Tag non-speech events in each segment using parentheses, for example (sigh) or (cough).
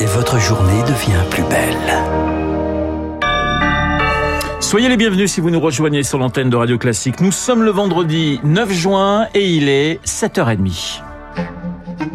et votre journée devient plus belle. Soyez les bienvenus si vous nous rejoignez sur l'antenne de Radio Classique. Nous sommes le vendredi 9 juin et il est 7h30.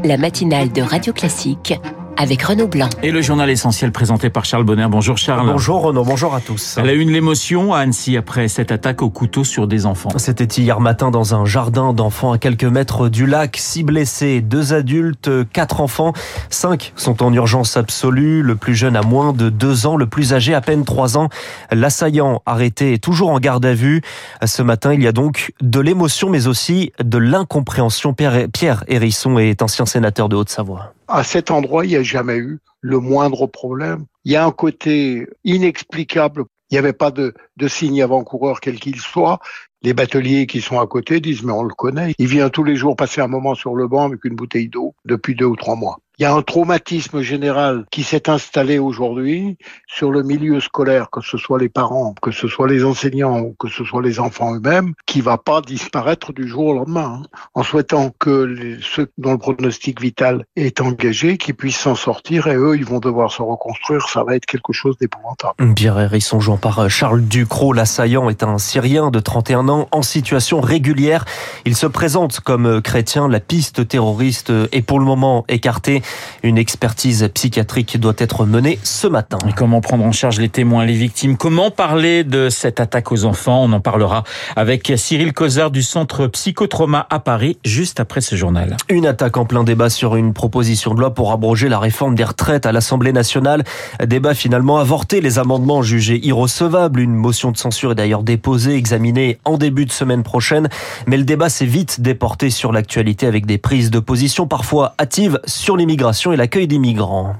La matinale de Radio Classique avec Renaud Blanc. Et le journal essentiel présenté par Charles Bonner. Bonjour Charles. Bonjour Renaud, bonjour à tous. Elle a eu l'émotion à Annecy après cette attaque au couteau sur des enfants. C'était hier matin dans un jardin d'enfants à quelques mètres du lac. Six blessés, deux adultes, quatre enfants. Cinq sont en urgence absolue. Le plus jeune a moins de deux ans, le plus âgé à peine trois ans. L'assaillant arrêté est toujours en garde à vue. Ce matin, il y a donc de l'émotion mais aussi de l'incompréhension. Pierre Hérisson est ancien sénateur de Haute-Savoie à cet endroit, il n'y a jamais eu le moindre problème. Il y a un côté inexplicable. Il n'y avait pas de, signe avant-coureur quel qu'il soit. Les bateliers qui sont à côté disent mais on le connaît. Il vient tous les jours passer un moment sur le banc avec une bouteille d'eau depuis deux ou trois mois. Il y a un traumatisme général qui s'est installé aujourd'hui sur le milieu scolaire, que ce soit les parents, que ce soit les enseignants ou que ce soit les enfants eux-mêmes, qui va pas disparaître du jour au lendemain. Hein. en souhaitant que ceux dont le pronostic vital est engagé, qu'ils puissent s'en sortir et eux, ils vont devoir se reconstruire. Ça va être quelque chose d'épouvantable. Pierre Hérisson, par Charles Ducrot, l'assaillant est un Syrien de 31 ans en situation régulière. Il se présente comme chrétien. La piste terroriste est pour le moment écartée. Une expertise psychiatrique doit être menée ce matin. Et comment prendre en charge les témoins, les victimes? Comment parler de cette attaque aux enfants? On en parlera avec Cyril Cozard du Centre Psychotrauma à Paris, juste après ce journal. Une attaque en plein débat sur une proposition de loi pour abroger la réforme des retraites à l'Assemblée nationale. Débat finalement avorté, les amendements jugés irrecevables. Une motion de censure est d'ailleurs déposée, examinée en début de semaine prochaine. Mais le débat s'est vite déporté sur l'actualité avec des prises de position parfois hâtives sur l'immigration et l'accueil des migrants.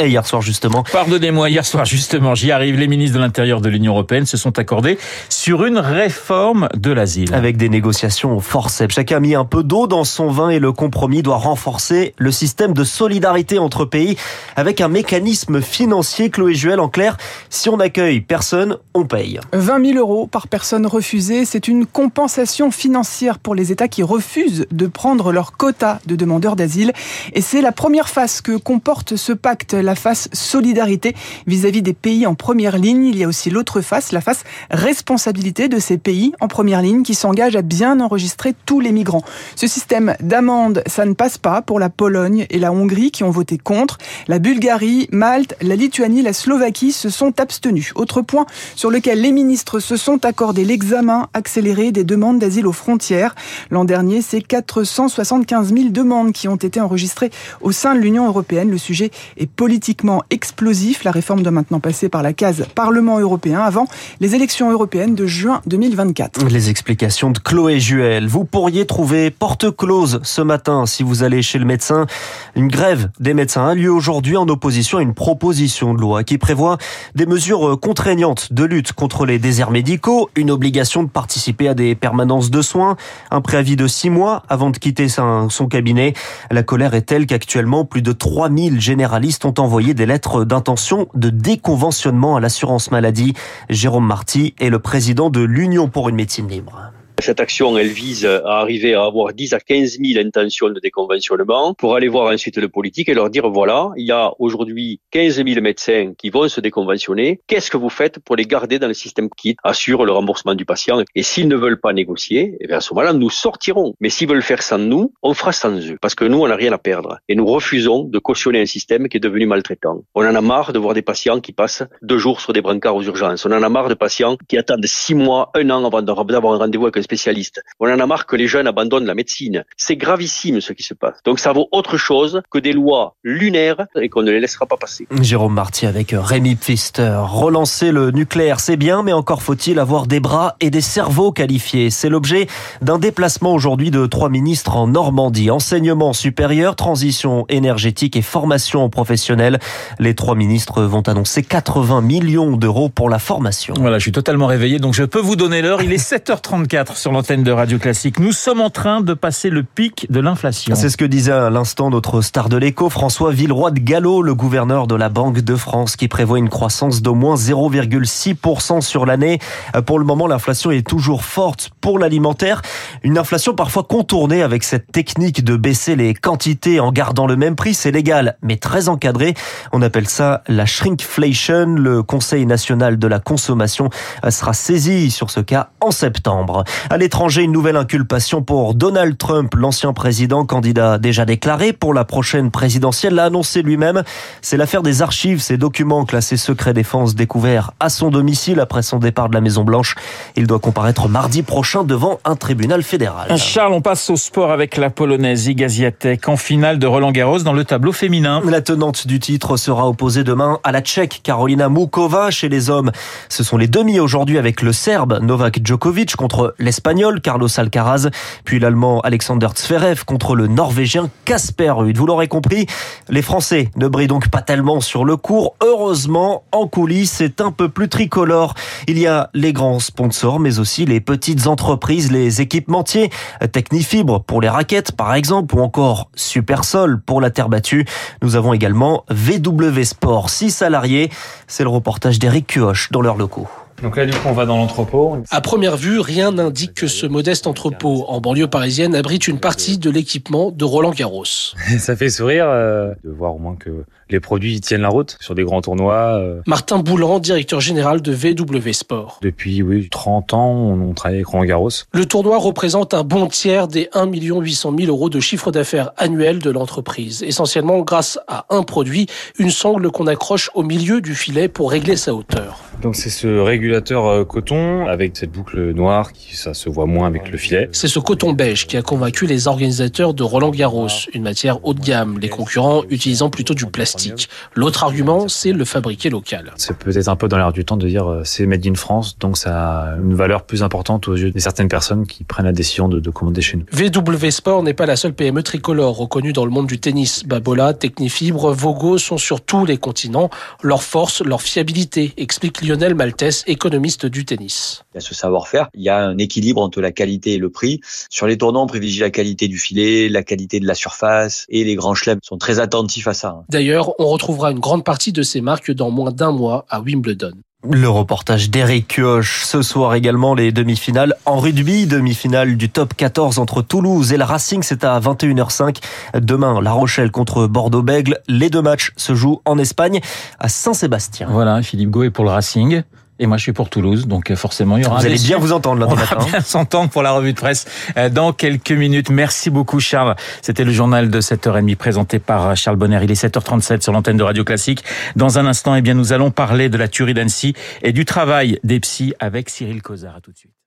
Et hier soir justement. Pardonnez-moi, hier soir justement, j'y arrive. Les ministres de l'Intérieur de l'Union européenne se sont accordés sur une réforme de l'asile. Avec des négociations au forceps. Chacun a mis un peu d'eau dans son vin et le compromis doit renforcer le système de solidarité entre pays avec un mécanisme financier. Chloé Juel, en clair, si on accueille personne, on paye. 20 000 euros par personne refusée. C'est une compensation financière pour les États qui refusent de prendre leur quota de demandeurs d'asile. Et c'est la première phase que comporte ce pacte la face solidarité vis-à-vis des pays en première ligne. Il y a aussi l'autre face, la face responsabilité de ces pays en première ligne qui s'engagent à bien enregistrer tous les migrants. Ce système d'amende, ça ne passe pas pour la Pologne et la Hongrie qui ont voté contre. La Bulgarie, Malte, la Lituanie, la Slovaquie se sont abstenus. Autre point sur lequel les ministres se sont accordés l'examen accéléré des demandes d'asile aux frontières. L'an dernier, c'est 475 000 demandes qui ont été enregistrées au sein de l'Union européenne. Le sujet est politique politiquement explosif. La réforme doit maintenant passer par la case Parlement européen avant les élections européennes de juin 2024. Les explications de Chloé Juel. Vous pourriez trouver porte close ce matin si vous allez chez le médecin. Une grève des médecins a lieu aujourd'hui en opposition à une proposition de loi qui prévoit des mesures contraignantes de lutte contre les déserts médicaux, une obligation de participer à des permanences de soins, un préavis de six mois avant de quitter son cabinet. La colère est telle qu'actuellement plus de 3000 généralistes ont envoyé des lettres d'intention de déconventionnement à l'assurance maladie. Jérôme Marty est le président de l'Union pour une médecine libre. Cette action, elle vise à arriver à avoir 10 à 15 000 intentions de déconventionnement pour aller voir ensuite le politique et leur dire voilà, il y a aujourd'hui 15 000 médecins qui vont se déconventionner. Qu'est-ce que vous faites pour les garder dans le système qui assure le remboursement du patient? Et s'ils ne veulent pas négocier, eh bien à ce moment-là, nous sortirons. Mais s'ils veulent faire sans nous, on fera sans eux. Parce que nous, on n'a rien à perdre. Et nous refusons de cautionner un système qui est devenu maltraitant. On en a marre de voir des patients qui passent deux jours sur des brancards aux urgences. On en a marre de patients qui attendent six mois, un an avant d'avoir un rendez-vous avec un spécialistes. On en a marre que les jeunes abandonnent la médecine. C'est gravissime ce qui se passe. Donc ça vaut autre chose que des lois lunaires et qu'on ne les laissera pas passer. Jérôme Marty avec Rémi Pfister. Relancer le nucléaire, c'est bien, mais encore faut-il avoir des bras et des cerveaux qualifiés. C'est l'objet d'un déplacement aujourd'hui de trois ministres en Normandie. Enseignement supérieur, transition énergétique et formation professionnelle. Les trois ministres vont annoncer 80 millions d'euros pour la formation. Voilà, je suis totalement réveillé, donc je peux vous donner l'heure. Il est 7h34 sur l'antenne de Radio Classique. Nous sommes en train de passer le pic de l'inflation. C'est ce que disait à l'instant notre star de l'écho, François Villeroy de Gallo, le gouverneur de la Banque de France, qui prévoit une croissance d'au moins 0,6% sur l'année. Pour le moment, l'inflation est toujours forte pour l'alimentaire. Une inflation parfois contournée avec cette technique de baisser les quantités en gardant le même prix. C'est légal, mais très encadré. On appelle ça la shrinkflation. Le Conseil national de la consommation sera saisi sur ce cas en septembre. À l'étranger, une nouvelle inculpation pour Donald Trump, l'ancien président candidat déjà déclaré pour la prochaine présidentielle, l'a annoncé lui-même. C'est l'affaire des archives, ces documents classés secret défense découverts à son domicile après son départ de la Maison Blanche. Il doit comparaître mardi prochain devant un tribunal fédéral. Charles, on passe au sport avec la polonaise Iga en finale de Roland Garros dans le tableau féminin. La tenante du titre sera opposée demain à la Tchèque Carolina Mukova. Chez les hommes, ce sont les demi aujourd'hui avec le Serbe Novak Djokovic contre l'Espagnol Carlos Alcaraz, puis l'Allemand Alexander Zverev contre le Norvégien Casper Ruud. Vous l'aurez compris, les Français ne brillent donc pas tellement sur le cours. Heureusement, en coulisses, c'est un peu plus tricolore. Il y a les grands sponsors, mais aussi les petites entreprises, les équipementiers, Technifibre pour les raquettes par exemple, ou encore Supersol pour la terre battue. Nous avons également VW Sport, 6 salariés. C'est le reportage d'Eric Cuoche dans leurs locaux. Donc là, du coup, on va dans l'entrepôt. À première vue, rien n'indique que ce modeste entrepôt en banlieue parisienne abrite une partie de l'équipement de Roland Garros. (laughs) Ça fait sourire euh, de voir au moins que les produits tiennent la route sur des grands tournois. Euh. Martin Boulan, directeur général de VW Sport. Depuis oui 30 ans, on travaille avec Roland Garros. Le tournoi représente un bon tiers des 1 800 000 euros de chiffre d'affaires annuel de l'entreprise, essentiellement grâce à un produit, une sangle qu'on accroche au milieu du filet pour régler sa hauteur. Donc c'est ce régulateur euh, coton avec cette boucle noire qui ça se voit moins avec le filet. C'est ce coton beige qui a convaincu les organisateurs de Roland Garros, une matière haut de gamme, les concurrents utilisant plutôt du plastique. L'autre argument, c'est le fabriquer local. C'est peut-être un peu dans l'air du temps de dire euh, c'est made in France, donc ça a une valeur plus importante aux yeux de certaines personnes qui prennent la décision de, de commander chez nous. VW Sport n'est pas la seule PME tricolore reconnue dans le monde du tennis. Babola, Technifibre, Vogo sont sur tous les continents. Leur force, leur fiabilité, explique Lionel Maltès, économiste du tennis. Il y a ce savoir-faire, il y a un équilibre entre la qualité et le prix. Sur les tournants, on privilégie la qualité du filet, la qualité de la surface et les grands chelems sont très attentifs à ça. D'ailleurs, on retrouvera une grande partie de ces marques dans moins d'un mois à Wimbledon. Le reportage d'Eric Kioch. Ce soir également, les demi-finales en rugby. Demi-finale du top 14 entre Toulouse et le Racing. C'est à 21h05. Demain, La Rochelle contre Bordeaux-Bègle. Les deux matchs se jouent en Espagne à Saint-Sébastien. Voilà, Philippe Gau est pour le Racing. Et moi, je suis pour Toulouse, donc euh, forcément, il y aura. Vous allez bien vous entendre là. On va bien (laughs) s'entendre pour la revue de presse euh, dans quelques minutes. Merci beaucoup, Charles. C'était le journal de 7h30 présenté par euh, Charles Bonner. Il est 7h37 sur l'antenne de Radio Classique. Dans un instant, eh bien, nous allons parler de la tuerie d'Annecy et du travail des psys avec Cyril Cosard. À tout de suite.